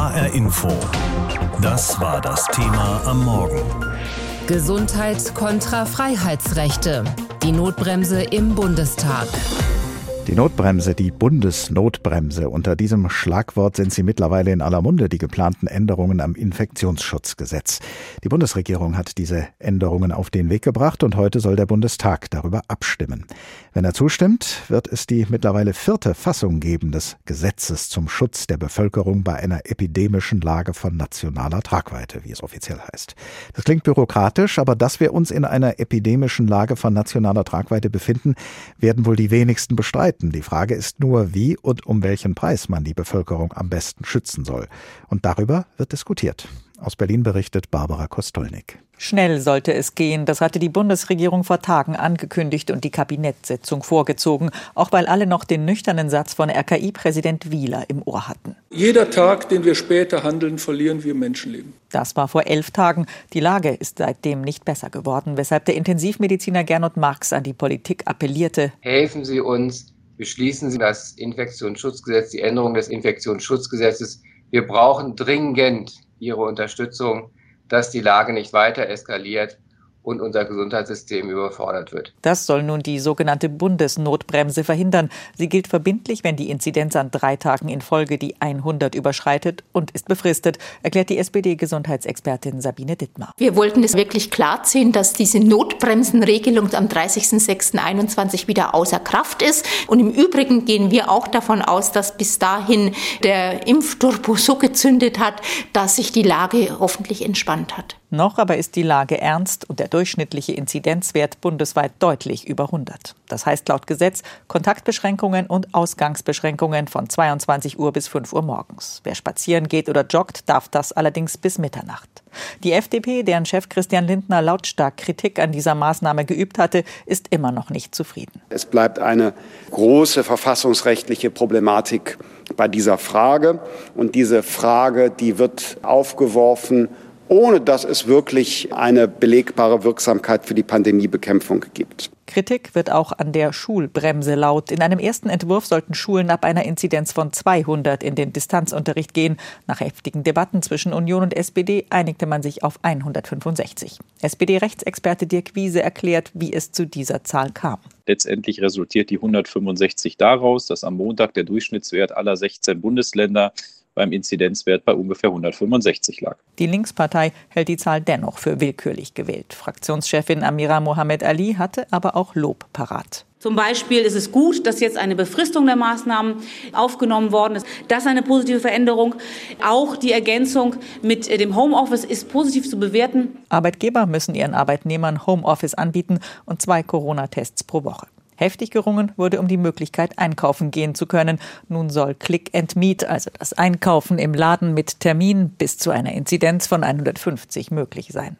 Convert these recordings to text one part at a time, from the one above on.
HR Info. Das war das Thema am Morgen. Gesundheit kontra Freiheitsrechte. Die Notbremse im Bundestag. Die Notbremse, die Bundesnotbremse. Unter diesem Schlagwort sind sie mittlerweile in aller Munde, die geplanten Änderungen am Infektionsschutzgesetz. Die Bundesregierung hat diese Änderungen auf den Weg gebracht und heute soll der Bundestag darüber abstimmen. Wenn er zustimmt, wird es die mittlerweile vierte Fassung geben des Gesetzes zum Schutz der Bevölkerung bei einer epidemischen Lage von nationaler Tragweite, wie es offiziell heißt. Das klingt bürokratisch, aber dass wir uns in einer epidemischen Lage von nationaler Tragweite befinden, werden wohl die wenigsten bestreiten streiten. Die Frage ist nur, wie und um welchen Preis man die Bevölkerung am besten schützen soll. Und darüber wird diskutiert. Aus Berlin berichtet Barbara Kostolnik. Schnell sollte es gehen. Das hatte die Bundesregierung vor Tagen angekündigt und die Kabinettssitzung vorgezogen, auch weil alle noch den nüchternen Satz von RKI-Präsident Wieler im Ohr hatten. Jeder Tag, den wir später handeln, verlieren wir Menschenleben. Das war vor elf Tagen. Die Lage ist seitdem nicht besser geworden, weshalb der Intensivmediziner Gernot Marx an die Politik appellierte. Helfen Sie uns, beschließen Sie das Infektionsschutzgesetz, die Änderung des Infektionsschutzgesetzes. Wir brauchen dringend Ihre Unterstützung, dass die Lage nicht weiter eskaliert und unser Gesundheitssystem überfordert wird. Das soll nun die sogenannte Bundesnotbremse verhindern. Sie gilt verbindlich, wenn die Inzidenz an drei Tagen in Folge die 100 überschreitet und ist befristet, erklärt die SPD-Gesundheitsexpertin Sabine Dittmar. Wir wollten es wirklich klar ziehen, dass diese Notbremsenregelung am 30.06.21 wieder außer Kraft ist. Und im Übrigen gehen wir auch davon aus, dass bis dahin der Impfturbo so gezündet hat, dass sich die Lage hoffentlich entspannt hat. Noch aber ist die Lage ernst und der durchschnittliche Inzidenzwert bundesweit deutlich über 100. Das heißt laut Gesetz Kontaktbeschränkungen und Ausgangsbeschränkungen von 22 Uhr bis 5 Uhr morgens. Wer spazieren geht oder joggt, darf das allerdings bis Mitternacht. Die FDP, deren Chef Christian Lindner lautstark Kritik an dieser Maßnahme geübt hatte, ist immer noch nicht zufrieden. Es bleibt eine große verfassungsrechtliche Problematik bei dieser Frage. Und diese Frage, die wird aufgeworfen ohne dass es wirklich eine belegbare Wirksamkeit für die Pandemiebekämpfung gibt. Kritik wird auch an der Schulbremse laut. In einem ersten Entwurf sollten Schulen ab einer Inzidenz von 200 in den Distanzunterricht gehen. Nach heftigen Debatten zwischen Union und SPD einigte man sich auf 165. SPD-Rechtsexperte Dirk Wiese erklärt, wie es zu dieser Zahl kam. Letztendlich resultiert die 165 daraus, dass am Montag der Durchschnittswert aller 16 Bundesländer beim Inzidenzwert bei ungefähr 165 lag. Die Linkspartei hält die Zahl dennoch für willkürlich gewählt. Fraktionschefin Amira Mohamed Ali hatte aber auch Lob parat. Zum Beispiel ist es gut, dass jetzt eine Befristung der Maßnahmen aufgenommen worden ist. Das ist eine positive Veränderung. Auch die Ergänzung mit dem Homeoffice ist positiv zu bewerten. Arbeitgeber müssen ihren Arbeitnehmern Homeoffice anbieten und zwei Corona-Tests pro Woche. Heftig gerungen wurde um die Möglichkeit, einkaufen gehen zu können. Nun soll Click and Meet, also das Einkaufen im Laden mit Termin, bis zu einer Inzidenz von 150 möglich sein.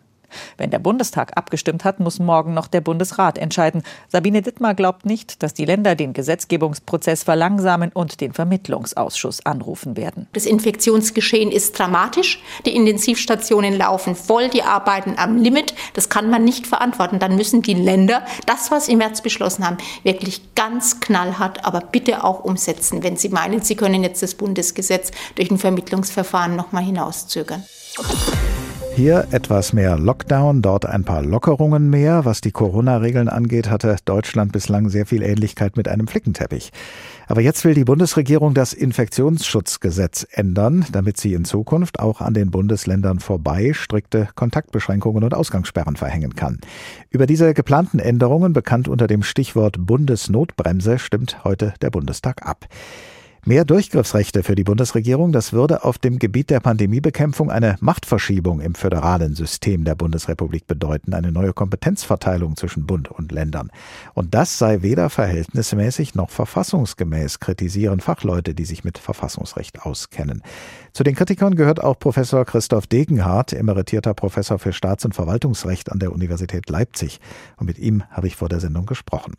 Wenn der Bundestag abgestimmt hat, muss morgen noch der Bundesrat entscheiden. Sabine Dittmar glaubt nicht, dass die Länder den Gesetzgebungsprozess verlangsamen und den Vermittlungsausschuss anrufen werden. Das Infektionsgeschehen ist dramatisch. Die Intensivstationen laufen voll, die arbeiten am Limit. Das kann man nicht verantworten. Dann müssen die Länder das, was sie im März beschlossen haben, wirklich ganz knallhart, aber bitte auch umsetzen, wenn sie meinen, sie können jetzt das Bundesgesetz durch ein Vermittlungsverfahren noch mal hinauszögern. Hier etwas mehr Lockdown, dort ein paar Lockerungen mehr. Was die Corona-Regeln angeht, hatte Deutschland bislang sehr viel Ähnlichkeit mit einem Flickenteppich. Aber jetzt will die Bundesregierung das Infektionsschutzgesetz ändern, damit sie in Zukunft auch an den Bundesländern vorbei strikte Kontaktbeschränkungen und Ausgangssperren verhängen kann. Über diese geplanten Änderungen, bekannt unter dem Stichwort Bundesnotbremse, stimmt heute der Bundestag ab. Mehr Durchgriffsrechte für die Bundesregierung, das würde auf dem Gebiet der Pandemiebekämpfung eine Machtverschiebung im föderalen System der Bundesrepublik bedeuten, eine neue Kompetenzverteilung zwischen Bund und Ländern. Und das sei weder verhältnismäßig noch verfassungsgemäß, kritisieren Fachleute, die sich mit Verfassungsrecht auskennen. Zu den Kritikern gehört auch Professor Christoph Degenhardt, emeritierter Professor für Staats- und Verwaltungsrecht an der Universität Leipzig. Und mit ihm habe ich vor der Sendung gesprochen.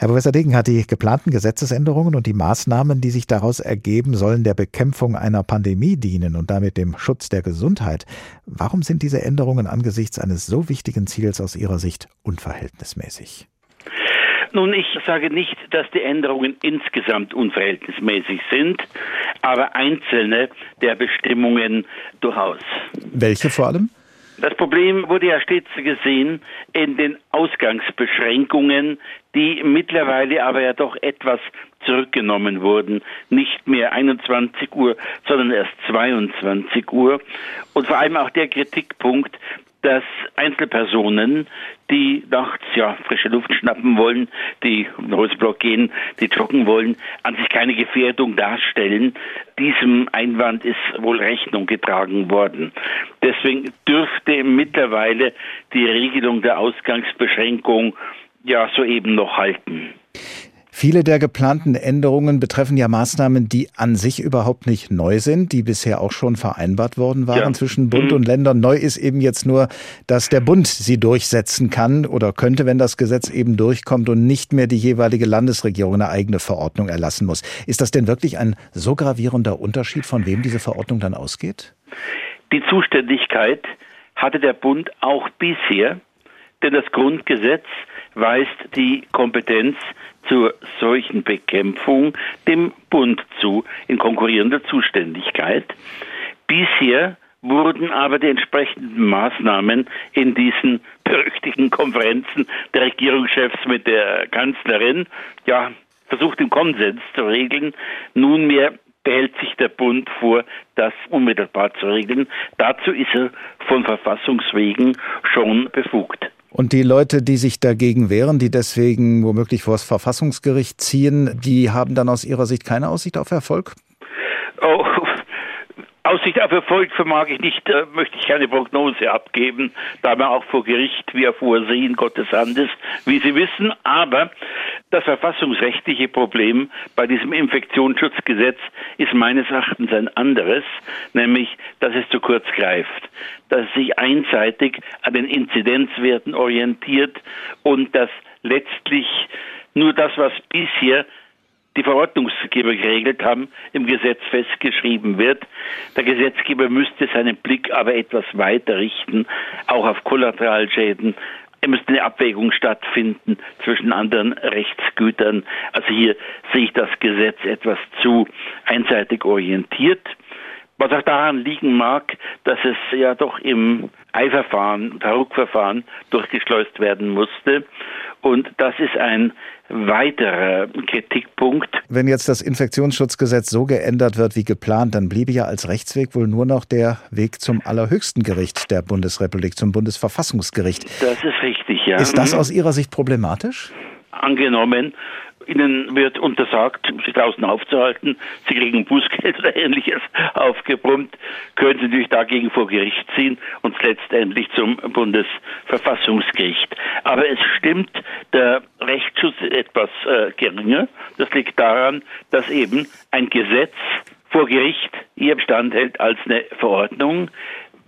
Herr Professor Degen hat die geplanten Gesetzesänderungen und die Maßnahmen, die sich daraus ergeben, sollen der Bekämpfung einer Pandemie dienen und damit dem Schutz der Gesundheit. Warum sind diese Änderungen angesichts eines so wichtigen Ziels aus Ihrer Sicht unverhältnismäßig? Nun, ich sage nicht, dass die Änderungen insgesamt unverhältnismäßig sind, aber einzelne der Bestimmungen durchaus. Welche vor allem? Das Problem wurde ja stets gesehen in den Ausgangsbeschränkungen, die mittlerweile aber ja doch etwas zurückgenommen wurden. Nicht mehr 21 Uhr, sondern erst 22 Uhr. Und vor allem auch der Kritikpunkt, dass Einzelpersonen, die nachts ja frische Luft schnappen wollen, die um den Holzblock gehen, die joggen wollen, an sich keine Gefährdung darstellen. Diesem Einwand ist wohl Rechnung getragen worden. Deswegen dürfte mittlerweile die Regelung der Ausgangsbeschränkung ja soeben noch halten. Viele der geplanten Änderungen betreffen ja Maßnahmen, die an sich überhaupt nicht neu sind, die bisher auch schon vereinbart worden waren ja. zwischen Bund mhm. und Ländern. Neu ist eben jetzt nur, dass der Bund sie durchsetzen kann oder könnte, wenn das Gesetz eben durchkommt und nicht mehr die jeweilige Landesregierung eine eigene Verordnung erlassen muss. Ist das denn wirklich ein so gravierender Unterschied, von wem diese Verordnung dann ausgeht? Die Zuständigkeit hatte der Bund auch bisher, denn das Grundgesetz weist die Kompetenz zur solchen Bekämpfung dem Bund zu, in konkurrierender Zuständigkeit. Bisher wurden aber die entsprechenden Maßnahmen in diesen berüchtigten Konferenzen der Regierungschefs mit der Kanzlerin, ja, versucht im Konsens zu regeln. Nunmehr behält sich der Bund vor, das unmittelbar zu regeln. Dazu ist er von Verfassungswegen schon befugt. Und die Leute, die sich dagegen wehren, die deswegen womöglich vor das Verfassungsgericht ziehen, die haben dann aus Ihrer Sicht keine Aussicht auf Erfolg? Oh, Aussicht auf Erfolg vermag ich nicht, äh, möchte ich keine Prognose abgeben, da man auch vor Gericht wie vorsehen Gottes Hand ist, wie Sie wissen. Aber das verfassungsrechtliche Problem bei diesem Infektionsschutzgesetz ist meines Erachtens ein anderes, nämlich, dass es zu kurz greift, dass es sich einseitig an den Inzidenzwerten orientiert und dass letztlich nur das, was bisher die Verordnungsgeber geregelt haben, im Gesetz festgeschrieben wird. Der Gesetzgeber müsste seinen Blick aber etwas weiter richten, auch auf Kollateralschäden. Es müsste eine Abwägung stattfinden zwischen anderen Rechtsgütern. Also hier sehe ich das Gesetz etwas zu einseitig orientiert. Was auch daran liegen mag, dass es ja doch im Eilverfahren, Hauruck-Verfahren durchgeschleust werden musste. Und das ist ein weiterer Kritikpunkt. Wenn jetzt das Infektionsschutzgesetz so geändert wird wie geplant, dann bliebe ja als Rechtsweg wohl nur noch der Weg zum allerhöchsten Gericht der Bundesrepublik, zum Bundesverfassungsgericht. Das ist richtig, ja. Ist das aus Ihrer Sicht problematisch? Angenommen, Ihnen wird untersagt, sich draußen aufzuhalten. Sie kriegen Bußgeld oder ähnliches aufgebrummt. Können Sie natürlich dagegen vor Gericht ziehen und letztendlich zum Bundesverfassungsgericht. Aber es stimmt, der Rechtsschutz ist etwas äh, geringer. Das liegt daran, dass eben ein Gesetz vor Gericht eher Bestand hält als eine Verordnung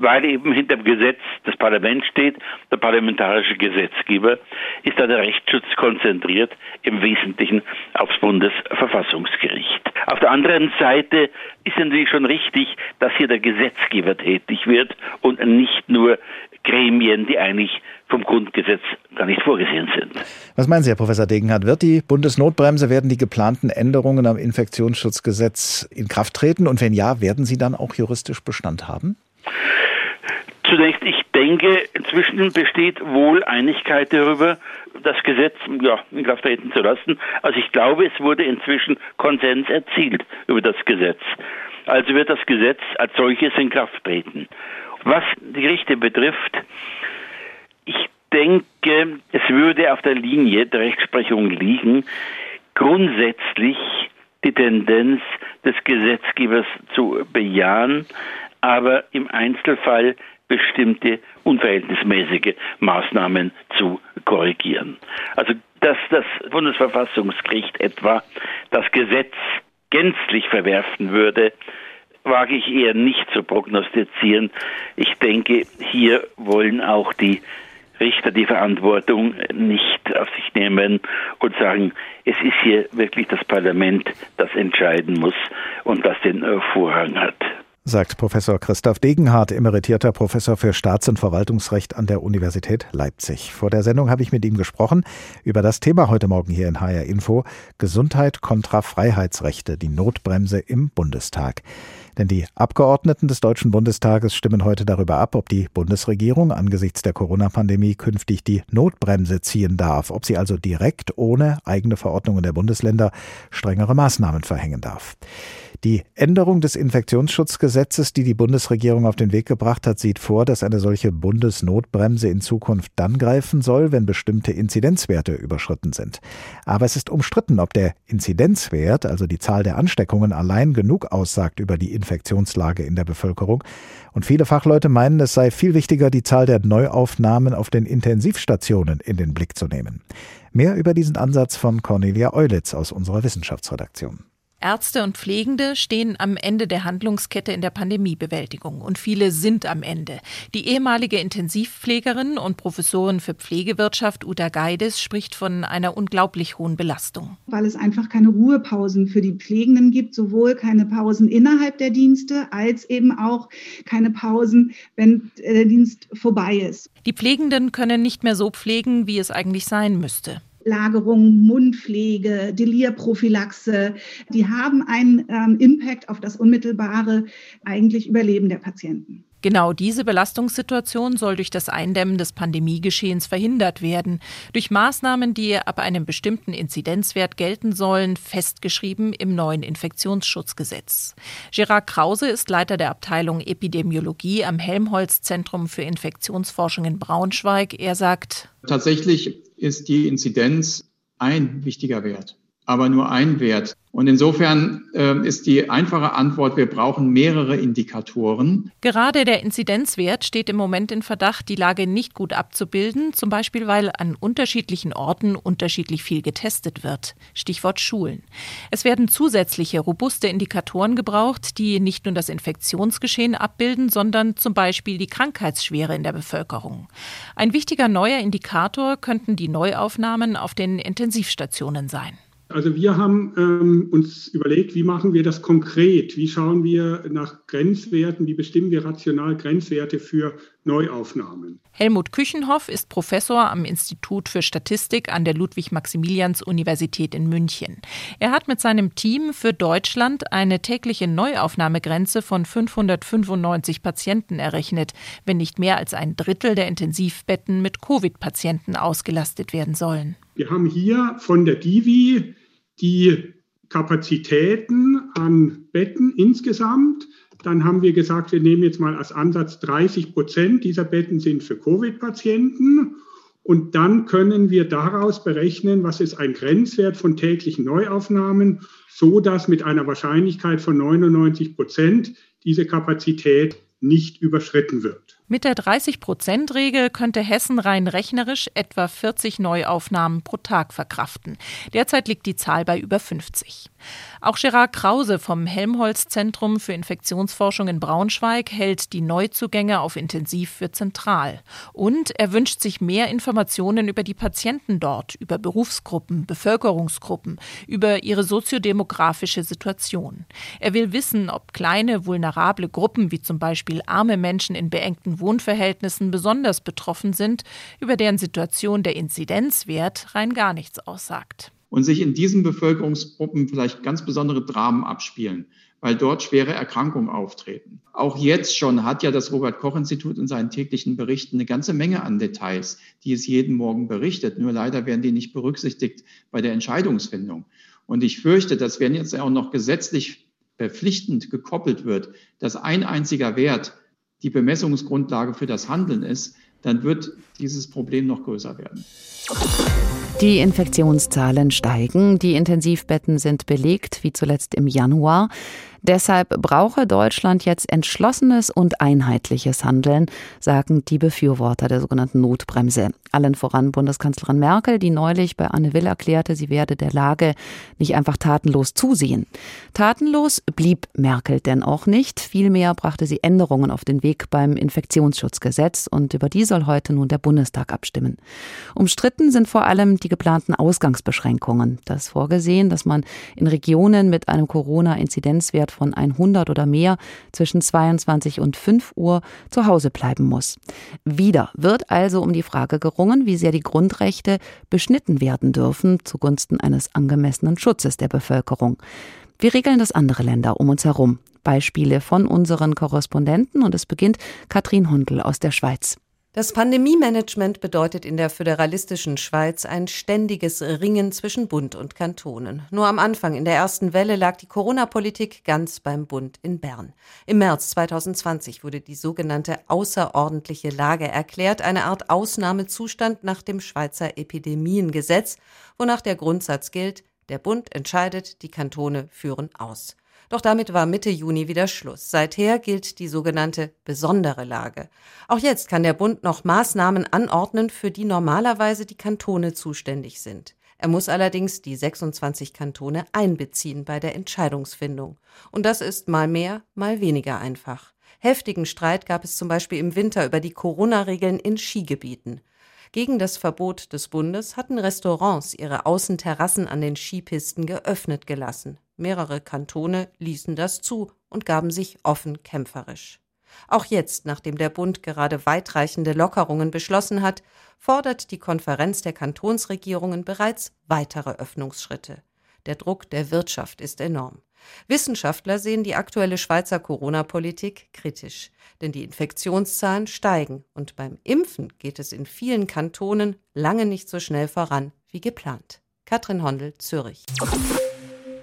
weil eben hinter dem Gesetz das Parlament steht, der parlamentarische Gesetzgeber, ist da der Rechtsschutz konzentriert, im Wesentlichen aufs Bundesverfassungsgericht. Auf der anderen Seite ist natürlich schon richtig, dass hier der Gesetzgeber tätig wird und nicht nur Gremien, die eigentlich vom Grundgesetz gar nicht vorgesehen sind. Was meinen Sie, Herr Professor Degenhardt? Wird die Bundesnotbremse, werden die geplanten Änderungen am Infektionsschutzgesetz in Kraft treten? Und wenn ja, werden sie dann auch juristisch Bestand haben? Zunächst, ich denke, inzwischen besteht wohl Einigkeit darüber, das Gesetz ja, in Kraft treten zu lassen. Also ich glaube, es wurde inzwischen Konsens erzielt über das Gesetz. Also wird das Gesetz als solches in Kraft treten. Was die Gerichte betrifft, ich denke, es würde auf der Linie der Rechtsprechung liegen, grundsätzlich die Tendenz des Gesetzgebers zu bejahen, aber im Einzelfall bestimmte unverhältnismäßige Maßnahmen zu korrigieren. Also dass das Bundesverfassungsgericht etwa das Gesetz gänzlich verwerfen würde, wage ich eher nicht zu prognostizieren. Ich denke, hier wollen auch die Richter die Verantwortung nicht auf sich nehmen und sagen, es ist hier wirklich das Parlament, das entscheiden muss und das den Vorrang hat. Sagt Professor Christoph Degenhardt, emeritierter Professor für Staats- und Verwaltungsrecht an der Universität Leipzig. Vor der Sendung habe ich mit ihm gesprochen über das Thema heute Morgen hier in HR Info Gesundheit kontra Freiheitsrechte, die Notbremse im Bundestag. Denn die Abgeordneten des Deutschen Bundestages stimmen heute darüber ab, ob die Bundesregierung angesichts der Corona-Pandemie künftig die Notbremse ziehen darf, ob sie also direkt ohne eigene Verordnungen der Bundesländer strengere Maßnahmen verhängen darf. Die Änderung des Infektionsschutzgesetzes, die die Bundesregierung auf den Weg gebracht hat, sieht vor, dass eine solche Bundesnotbremse in Zukunft dann greifen soll, wenn bestimmte Inzidenzwerte überschritten sind. Aber es ist umstritten, ob der Inzidenzwert, also die Zahl der Ansteckungen, allein genug aussagt über die Infektionslage in der Bevölkerung. Und viele Fachleute meinen, es sei viel wichtiger, die Zahl der Neuaufnahmen auf den Intensivstationen in den Blick zu nehmen. Mehr über diesen Ansatz von Cornelia Eulitz aus unserer Wissenschaftsredaktion. Ärzte und Pflegende stehen am Ende der Handlungskette in der Pandemiebewältigung und viele sind am Ende. Die ehemalige Intensivpflegerin und Professorin für Pflegewirtschaft Uta Geides spricht von einer unglaublich hohen Belastung. Weil es einfach keine Ruhepausen für die Pflegenden gibt, sowohl keine Pausen innerhalb der Dienste als eben auch keine Pausen, wenn der Dienst vorbei ist. Die Pflegenden können nicht mehr so pflegen, wie es eigentlich sein müsste. Lagerung, Mundpflege, Delirprophylaxe, die haben einen ähm, Impact auf das unmittelbare eigentlich Überleben der Patienten. Genau diese Belastungssituation soll durch das Eindämmen des Pandemiegeschehens verhindert werden, durch Maßnahmen, die ab einem bestimmten Inzidenzwert gelten sollen, festgeschrieben im neuen Infektionsschutzgesetz. Gerard Krause ist Leiter der Abteilung Epidemiologie am Helmholtz Zentrum für Infektionsforschung in Braunschweig. Er sagt, Tatsächlich ist die Inzidenz ein wichtiger Wert, aber nur ein Wert. Und insofern äh, ist die einfache Antwort, wir brauchen mehrere Indikatoren. Gerade der Inzidenzwert steht im Moment in Verdacht, die Lage nicht gut abzubilden, zum Beispiel weil an unterschiedlichen Orten unterschiedlich viel getestet wird. Stichwort Schulen. Es werden zusätzliche robuste Indikatoren gebraucht, die nicht nur das Infektionsgeschehen abbilden, sondern zum Beispiel die Krankheitsschwere in der Bevölkerung. Ein wichtiger neuer Indikator könnten die Neuaufnahmen auf den Intensivstationen sein. Also wir haben ähm, uns überlegt, wie machen wir das konkret? Wie schauen wir nach Grenzwerten? Wie bestimmen wir rational Grenzwerte für Neuaufnahmen? Helmut Küchenhoff ist Professor am Institut für Statistik an der Ludwig-Maximilians-Universität in München. Er hat mit seinem Team für Deutschland eine tägliche Neuaufnahmegrenze von 595 Patienten errechnet, wenn nicht mehr als ein Drittel der Intensivbetten mit Covid-Patienten ausgelastet werden sollen. Wir haben hier von der Divi die Kapazitäten an Betten insgesamt. Dann haben wir gesagt, wir nehmen jetzt mal als Ansatz 30 Prozent dieser Betten sind für Covid-Patienten. Und dann können wir daraus berechnen, was ist ein Grenzwert von täglichen Neuaufnahmen, so dass mit einer Wahrscheinlichkeit von 99 Prozent diese Kapazität nicht überschritten wird. Mit der 30-Prozent-Regel könnte Hessen rein rechnerisch etwa 40 Neuaufnahmen pro Tag verkraften. Derzeit liegt die Zahl bei über 50. Auch Gerard Krause vom Helmholtz-Zentrum für Infektionsforschung in Braunschweig hält die Neuzugänge auf Intensiv für zentral. Und er wünscht sich mehr Informationen über die Patienten dort, über Berufsgruppen, Bevölkerungsgruppen, über ihre soziodemografische Situation. Er will wissen, ob kleine, vulnerable Gruppen wie zum Beispiel arme Menschen in beengten Wohnverhältnissen besonders betroffen sind, über deren Situation der Inzidenzwert rein gar nichts aussagt. Und sich in diesen Bevölkerungsgruppen vielleicht ganz besondere Dramen abspielen, weil dort schwere Erkrankungen auftreten. Auch jetzt schon hat ja das Robert Koch Institut in seinen täglichen Berichten eine ganze Menge an Details, die es jeden Morgen berichtet. Nur leider werden die nicht berücksichtigt bei der Entscheidungsfindung. Und ich fürchte, dass wenn jetzt auch noch gesetzlich verpflichtend gekoppelt wird, dass ein einziger Wert die Bemessungsgrundlage für das Handeln ist, dann wird dieses Problem noch größer werden. Die Infektionszahlen steigen, die Intensivbetten sind belegt, wie zuletzt im Januar. Deshalb brauche Deutschland jetzt entschlossenes und einheitliches Handeln, sagen die Befürworter der sogenannten Notbremse. Allen voran Bundeskanzlerin Merkel, die neulich bei Anne Will erklärte, sie werde der Lage nicht einfach tatenlos zusehen. Tatenlos blieb Merkel denn auch nicht. Vielmehr brachte sie Änderungen auf den Weg beim Infektionsschutzgesetz und über die soll heute nun der Bundestag abstimmen. Umstritten sind vor allem die geplanten Ausgangsbeschränkungen. Das vorgesehen, dass man in Regionen mit einem Corona-Inzidenzwert Von 100 oder mehr zwischen 22 und 5 Uhr zu Hause bleiben muss. Wieder wird also um die Frage gerungen, wie sehr die Grundrechte beschnitten werden dürfen zugunsten eines angemessenen Schutzes der Bevölkerung. Wie regeln das andere Länder um uns herum? Beispiele von unseren Korrespondenten und es beginnt Katrin Hundel aus der Schweiz. Das Pandemie-Management bedeutet in der föderalistischen Schweiz ein ständiges Ringen zwischen Bund und Kantonen. Nur am Anfang in der ersten Welle lag die Corona-Politik ganz beim Bund in Bern. Im März 2020 wurde die sogenannte außerordentliche Lage erklärt, eine Art Ausnahmezustand nach dem Schweizer Epidemiengesetz, wonach der Grundsatz gilt, der Bund entscheidet, die Kantone führen aus. Doch damit war Mitte Juni wieder Schluss. Seither gilt die sogenannte besondere Lage. Auch jetzt kann der Bund noch Maßnahmen anordnen, für die normalerweise die Kantone zuständig sind. Er muss allerdings die 26 Kantone einbeziehen bei der Entscheidungsfindung. Und das ist mal mehr, mal weniger einfach. Heftigen Streit gab es zum Beispiel im Winter über die Corona-Regeln in Skigebieten. Gegen das Verbot des Bundes hatten Restaurants ihre Außenterrassen an den Skipisten geöffnet gelassen. Mehrere Kantone ließen das zu und gaben sich offen kämpferisch. Auch jetzt, nachdem der Bund gerade weitreichende Lockerungen beschlossen hat, fordert die Konferenz der Kantonsregierungen bereits weitere Öffnungsschritte. Der Druck der Wirtschaft ist enorm. Wissenschaftler sehen die aktuelle Schweizer Corona-Politik kritisch, denn die Infektionszahlen steigen und beim Impfen geht es in vielen Kantonen lange nicht so schnell voran wie geplant. Katrin Hondel, Zürich.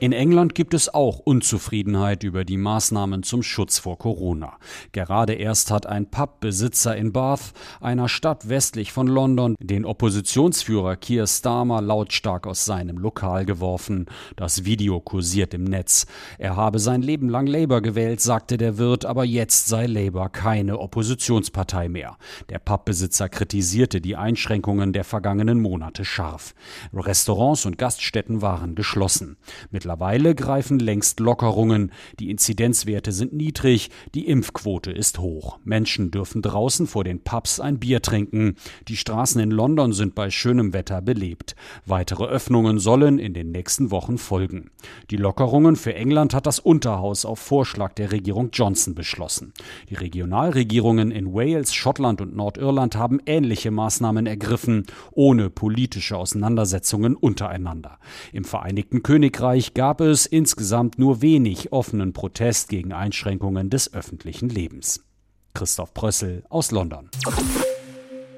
In England gibt es auch Unzufriedenheit über die Maßnahmen zum Schutz vor Corona. Gerade erst hat ein Pubbesitzer in Bath, einer Stadt westlich von London, den Oppositionsführer Keir Starmer lautstark aus seinem Lokal geworfen. Das Video kursiert im Netz. Er habe sein Leben lang Labour gewählt, sagte der Wirt, aber jetzt sei Labour keine Oppositionspartei mehr. Der Pubbesitzer kritisierte die Einschränkungen der vergangenen Monate scharf. Restaurants und Gaststätten waren geschlossen. Mit Mittlerweile greifen längst Lockerungen. Die Inzidenzwerte sind niedrig, die Impfquote ist hoch. Menschen dürfen draußen vor den Pubs ein Bier trinken. Die Straßen in London sind bei schönem Wetter belebt. Weitere Öffnungen sollen in den nächsten Wochen folgen. Die Lockerungen für England hat das Unterhaus auf Vorschlag der Regierung Johnson beschlossen. Die Regionalregierungen in Wales, Schottland und Nordirland haben ähnliche Maßnahmen ergriffen, ohne politische Auseinandersetzungen untereinander. Im Vereinigten Königreich gab es insgesamt nur wenig offenen Protest gegen Einschränkungen des öffentlichen Lebens. Christoph Prössel aus London.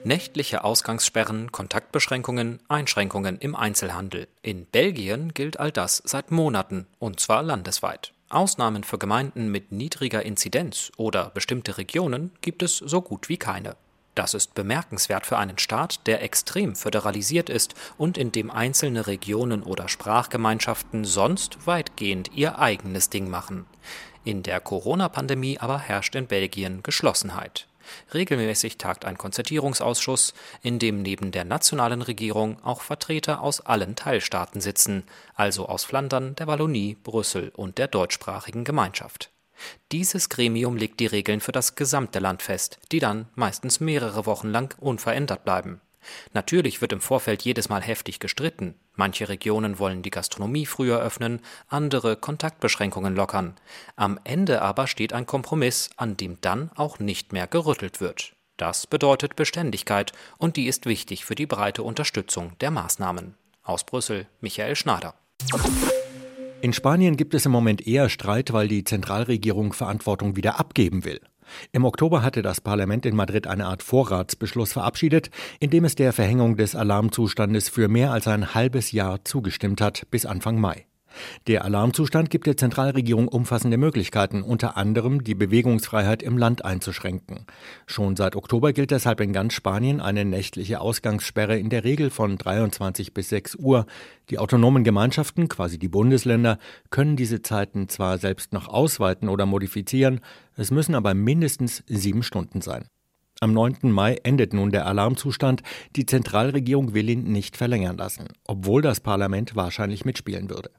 Nächtliche Ausgangssperren, Kontaktbeschränkungen, Einschränkungen im Einzelhandel. In Belgien gilt all das seit Monaten, und zwar landesweit. Ausnahmen für Gemeinden mit niedriger Inzidenz oder bestimmte Regionen gibt es so gut wie keine. Das ist bemerkenswert für einen Staat, der extrem föderalisiert ist und in dem einzelne Regionen oder Sprachgemeinschaften sonst weitgehend ihr eigenes Ding machen. In der Corona-Pandemie aber herrscht in Belgien Geschlossenheit. Regelmäßig tagt ein Konzertierungsausschuss, in dem neben der nationalen Regierung auch Vertreter aus allen Teilstaaten sitzen, also aus Flandern, der Wallonie, Brüssel und der deutschsprachigen Gemeinschaft. Dieses Gremium legt die Regeln für das gesamte Land fest, die dann meistens mehrere Wochen lang unverändert bleiben. Natürlich wird im Vorfeld jedes Mal heftig gestritten. Manche Regionen wollen die Gastronomie früher öffnen, andere Kontaktbeschränkungen lockern. Am Ende aber steht ein Kompromiss, an dem dann auch nicht mehr gerüttelt wird. Das bedeutet Beständigkeit und die ist wichtig für die breite Unterstützung der Maßnahmen. Aus Brüssel Michael Schnader. In Spanien gibt es im Moment eher Streit, weil die Zentralregierung Verantwortung wieder abgeben will. Im Oktober hatte das Parlament in Madrid eine Art Vorratsbeschluss verabschiedet, in dem es der Verhängung des Alarmzustandes für mehr als ein halbes Jahr zugestimmt hat, bis Anfang Mai. Der Alarmzustand gibt der Zentralregierung umfassende Möglichkeiten, unter anderem die Bewegungsfreiheit im Land einzuschränken. Schon seit Oktober gilt deshalb in ganz Spanien eine nächtliche Ausgangssperre in der Regel von 23 bis 6 Uhr. Die autonomen Gemeinschaften, quasi die Bundesländer, können diese Zeiten zwar selbst noch ausweiten oder modifizieren, es müssen aber mindestens sieben Stunden sein. Am 9. Mai endet nun der Alarmzustand. Die Zentralregierung will ihn nicht verlängern lassen, obwohl das Parlament wahrscheinlich mitspielen würde.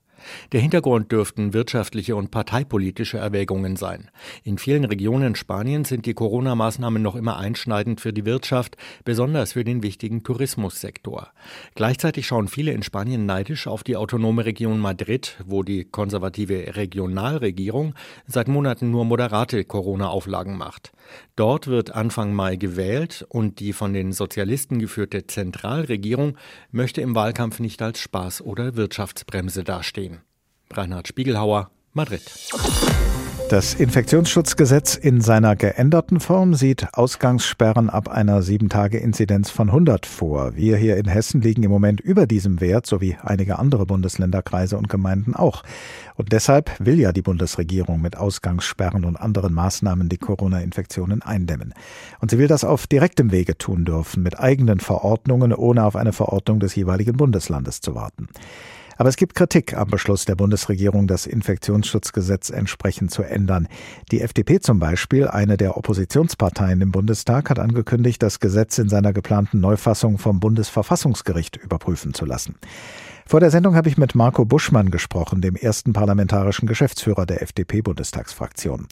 Der Hintergrund dürften wirtschaftliche und parteipolitische Erwägungen sein. In vielen Regionen Spaniens sind die Corona-Maßnahmen noch immer einschneidend für die Wirtschaft, besonders für den wichtigen Tourismussektor. Gleichzeitig schauen viele in Spanien neidisch auf die autonome Region Madrid, wo die konservative Regionalregierung seit Monaten nur moderate Corona-Auflagen macht. Dort wird Anfang Mai gewählt und die von den Sozialisten geführte Zentralregierung möchte im Wahlkampf nicht als Spaß oder Wirtschaftsbremse dastehen. Reinhard Spiegelhauer, Madrid. Das Infektionsschutzgesetz in seiner geänderten Form sieht Ausgangssperren ab einer 7-Tage-Inzidenz von 100 vor. Wir hier in Hessen liegen im Moment über diesem Wert, sowie einige andere Bundesländerkreise und Gemeinden auch. Und deshalb will ja die Bundesregierung mit Ausgangssperren und anderen Maßnahmen die Corona-Infektionen eindämmen. Und sie will das auf direktem Wege tun dürfen, mit eigenen Verordnungen, ohne auf eine Verordnung des jeweiligen Bundeslandes zu warten. Aber es gibt Kritik am Beschluss der Bundesregierung, das Infektionsschutzgesetz entsprechend zu ändern. Die FDP zum Beispiel, eine der Oppositionsparteien im Bundestag, hat angekündigt, das Gesetz in seiner geplanten Neufassung vom Bundesverfassungsgericht überprüfen zu lassen. Vor der Sendung habe ich mit Marco Buschmann gesprochen, dem ersten parlamentarischen Geschäftsführer der FDP-Bundestagsfraktion.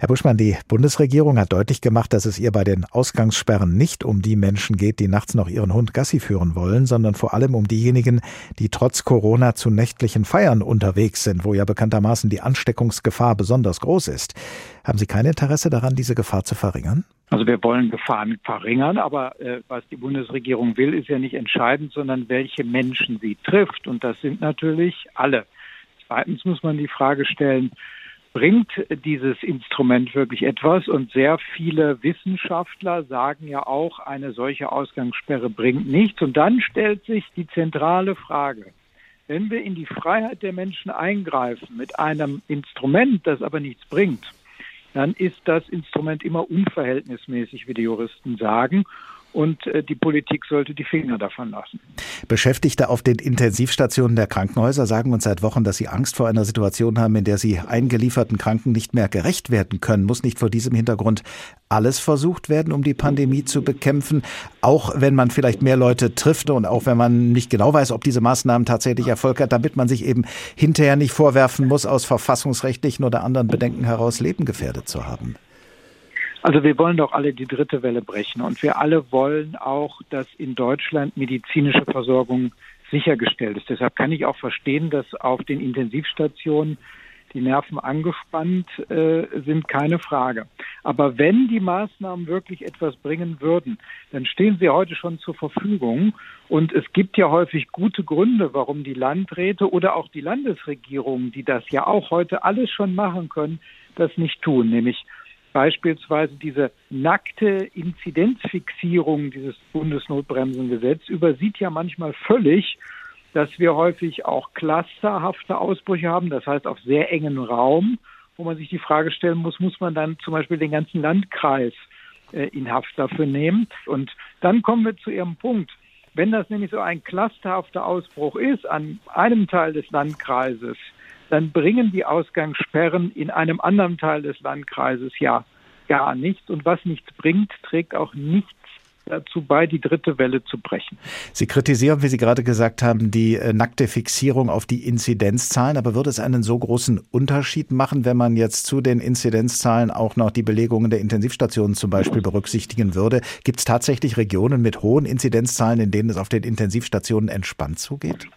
Herr Buschmann, die Bundesregierung hat deutlich gemacht, dass es ihr bei den Ausgangssperren nicht um die Menschen geht, die nachts noch ihren Hund Gassi führen wollen, sondern vor allem um diejenigen, die trotz Corona zu nächtlichen Feiern unterwegs sind, wo ja bekanntermaßen die Ansteckungsgefahr besonders groß ist. Haben Sie kein Interesse daran, diese Gefahr zu verringern? Also wir wollen Gefahren verringern, aber äh, was die Bundesregierung will, ist ja nicht entscheidend, sondern welche Menschen sie trifft. Und das sind natürlich alle. Zweitens muss man die Frage stellen, bringt dieses Instrument wirklich etwas? Und sehr viele Wissenschaftler sagen ja auch, eine solche Ausgangssperre bringt nichts. Und dann stellt sich die zentrale Frage. Wenn wir in die Freiheit der Menschen eingreifen mit einem Instrument, das aber nichts bringt, dann ist das Instrument immer unverhältnismäßig, wie die Juristen sagen und äh, die Politik sollte die Finger davon lassen. Beschäftigte auf den Intensivstationen der Krankenhäuser sagen uns seit Wochen, dass sie Angst vor einer Situation haben, in der sie eingelieferten Kranken nicht mehr gerecht werden können. Muss nicht vor diesem Hintergrund alles versucht werden, um die Pandemie zu bekämpfen, auch wenn man vielleicht mehr Leute trifft und auch wenn man nicht genau weiß, ob diese Maßnahmen tatsächlich Erfolg hat, damit man sich eben hinterher nicht vorwerfen muss, aus verfassungsrechtlichen oder anderen Bedenken heraus Leben gefährdet zu haben? Also wir wollen doch alle die dritte Welle brechen und wir alle wollen auch, dass in Deutschland medizinische Versorgung sichergestellt ist. Deshalb kann ich auch verstehen, dass auf den Intensivstationen die Nerven angespannt äh, sind, keine Frage. Aber wenn die Maßnahmen wirklich etwas bringen würden, dann stehen sie heute schon zur Verfügung. Und es gibt ja häufig gute Gründe, warum die Landräte oder auch die Landesregierungen, die das ja auch heute alles schon machen können, das nicht tun. Nämlich beispielsweise diese nackte Inzidenzfixierung dieses Bundesnotbremsengesetz übersieht ja manchmal völlig, dass wir häufig auch clusterhafte Ausbrüche haben, das heißt auf sehr engen Raum, wo man sich die Frage stellen muss, muss man dann zum Beispiel den ganzen Landkreis äh, in Haft dafür nehmen? Und dann kommen wir zu Ihrem Punkt. Wenn das nämlich so ein clusterhafter Ausbruch ist an einem Teil des Landkreises, dann bringen die Ausgangssperren in einem anderen Teil des Landkreises ja gar nichts. Und was nichts bringt, trägt auch nichts dazu bei, die dritte Welle zu brechen. Sie kritisieren, wie Sie gerade gesagt haben, die äh, nackte Fixierung auf die Inzidenzzahlen. Aber würde es einen so großen Unterschied machen, wenn man jetzt zu den Inzidenzzahlen auch noch die Belegungen der Intensivstationen zum Beispiel berücksichtigen würde? Gibt es tatsächlich Regionen mit hohen Inzidenzzahlen, in denen es auf den Intensivstationen entspannt zugeht?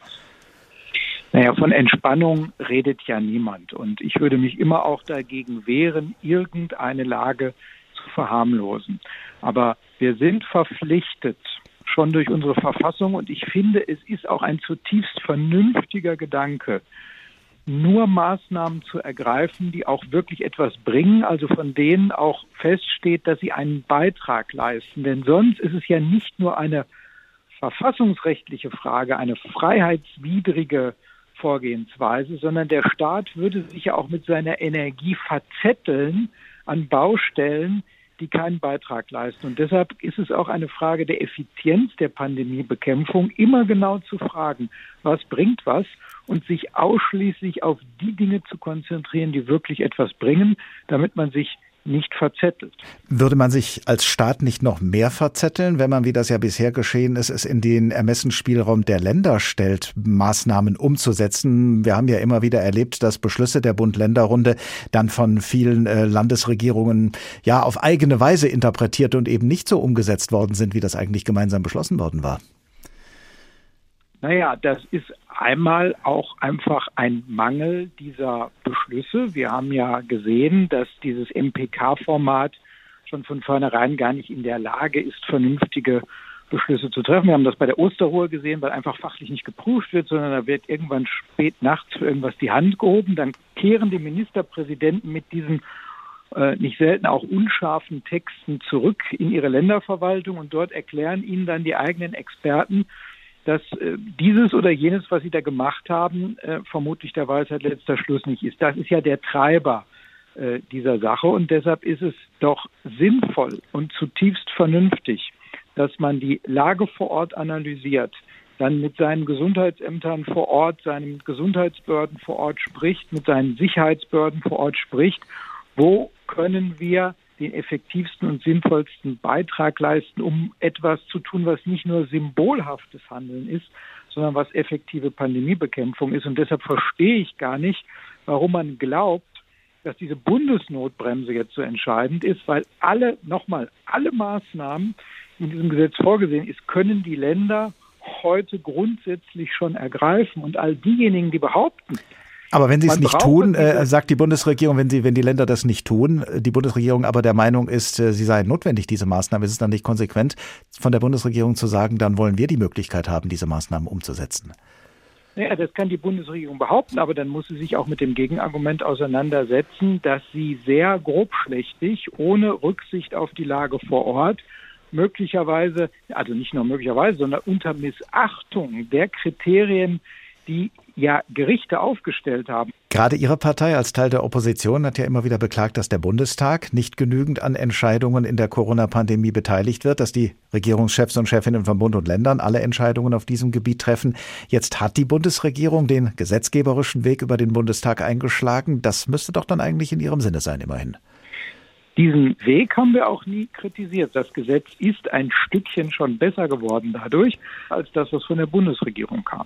Naja, von Entspannung redet ja niemand. Und ich würde mich immer auch dagegen wehren, irgendeine Lage zu verharmlosen. Aber wir sind verpflichtet, schon durch unsere Verfassung, und ich finde, es ist auch ein zutiefst vernünftiger Gedanke, nur Maßnahmen zu ergreifen, die auch wirklich etwas bringen, also von denen auch feststeht, dass sie einen Beitrag leisten. Denn sonst ist es ja nicht nur eine verfassungsrechtliche Frage, eine freiheitswidrige Vorgehensweise, sondern der Staat würde sich ja auch mit seiner Energie verzetteln an Baustellen, die keinen Beitrag leisten. Und deshalb ist es auch eine Frage der Effizienz der Pandemiebekämpfung, immer genau zu fragen, was bringt was und sich ausschließlich auf die Dinge zu konzentrieren, die wirklich etwas bringen, damit man sich nicht verzettelt. Würde man sich als Staat nicht noch mehr verzetteln, wenn man, wie das ja bisher geschehen ist, es in den Ermessensspielraum der Länder stellt, Maßnahmen umzusetzen? Wir haben ja immer wieder erlebt, dass Beschlüsse der Bund-Länder-Runde dann von vielen äh, Landesregierungen ja auf eigene Weise interpretiert und eben nicht so umgesetzt worden sind, wie das eigentlich gemeinsam beschlossen worden war. Naja, das ist einmal auch einfach ein Mangel dieser Beschlüsse. Wir haben ja gesehen, dass dieses MPK-Format schon von vornherein gar nicht in der Lage ist, vernünftige Beschlüsse zu treffen. Wir haben das bei der Osterruhe gesehen, weil einfach fachlich nicht geprüft wird, sondern da wird irgendwann spät nachts für irgendwas die Hand gehoben. Dann kehren die Ministerpräsidenten mit diesen äh, nicht selten auch unscharfen Texten zurück in ihre Länderverwaltung und dort erklären ihnen dann die eigenen Experten, dass äh, dieses oder jenes, was Sie da gemacht haben, äh, vermutlich der Weisheit letzter Schluss nicht ist. Das ist ja der Treiber äh, dieser Sache und deshalb ist es doch sinnvoll und zutiefst vernünftig, dass man die Lage vor Ort analysiert, dann mit seinen Gesundheitsämtern vor Ort, seinen Gesundheitsbehörden vor Ort spricht, mit seinen Sicherheitsbehörden vor Ort spricht, wo können wir den effektivsten und sinnvollsten Beitrag leisten, um etwas zu tun, was nicht nur symbolhaftes Handeln ist, sondern was effektive Pandemiebekämpfung ist. Und deshalb verstehe ich gar nicht, warum man glaubt, dass diese Bundesnotbremse jetzt so entscheidend ist, weil alle, nochmal, alle Maßnahmen, die in diesem Gesetz vorgesehen ist, können die Länder heute grundsätzlich schon ergreifen. Und all diejenigen, die behaupten, aber wenn sie es nicht tun, äh, sagt die Bundesregierung, wenn sie, wenn die Länder das nicht tun, äh, die Bundesregierung aber der Meinung ist, äh, sie seien notwendig, diese Maßnahmen, ist es dann nicht konsequent, von der Bundesregierung zu sagen, dann wollen wir die Möglichkeit haben, diese Maßnahmen umzusetzen? Naja, das kann die Bundesregierung behaupten, aber dann muss sie sich auch mit dem Gegenargument auseinandersetzen, dass sie sehr grobschlächtig, ohne Rücksicht auf die Lage vor Ort, möglicherweise, also nicht nur möglicherweise, sondern unter Missachtung der Kriterien, die ja Gerichte aufgestellt haben. Gerade Ihre Partei als Teil der Opposition hat ja immer wieder beklagt, dass der Bundestag nicht genügend an Entscheidungen in der Corona-Pandemie beteiligt wird, dass die Regierungschefs und Chefinnen von Bund und Ländern alle Entscheidungen auf diesem Gebiet treffen. Jetzt hat die Bundesregierung den gesetzgeberischen Weg über den Bundestag eingeschlagen. Das müsste doch dann eigentlich in Ihrem Sinne sein, immerhin. Diesen Weg haben wir auch nie kritisiert. Das Gesetz ist ein Stückchen schon besser geworden dadurch, als das, was von der Bundesregierung kam.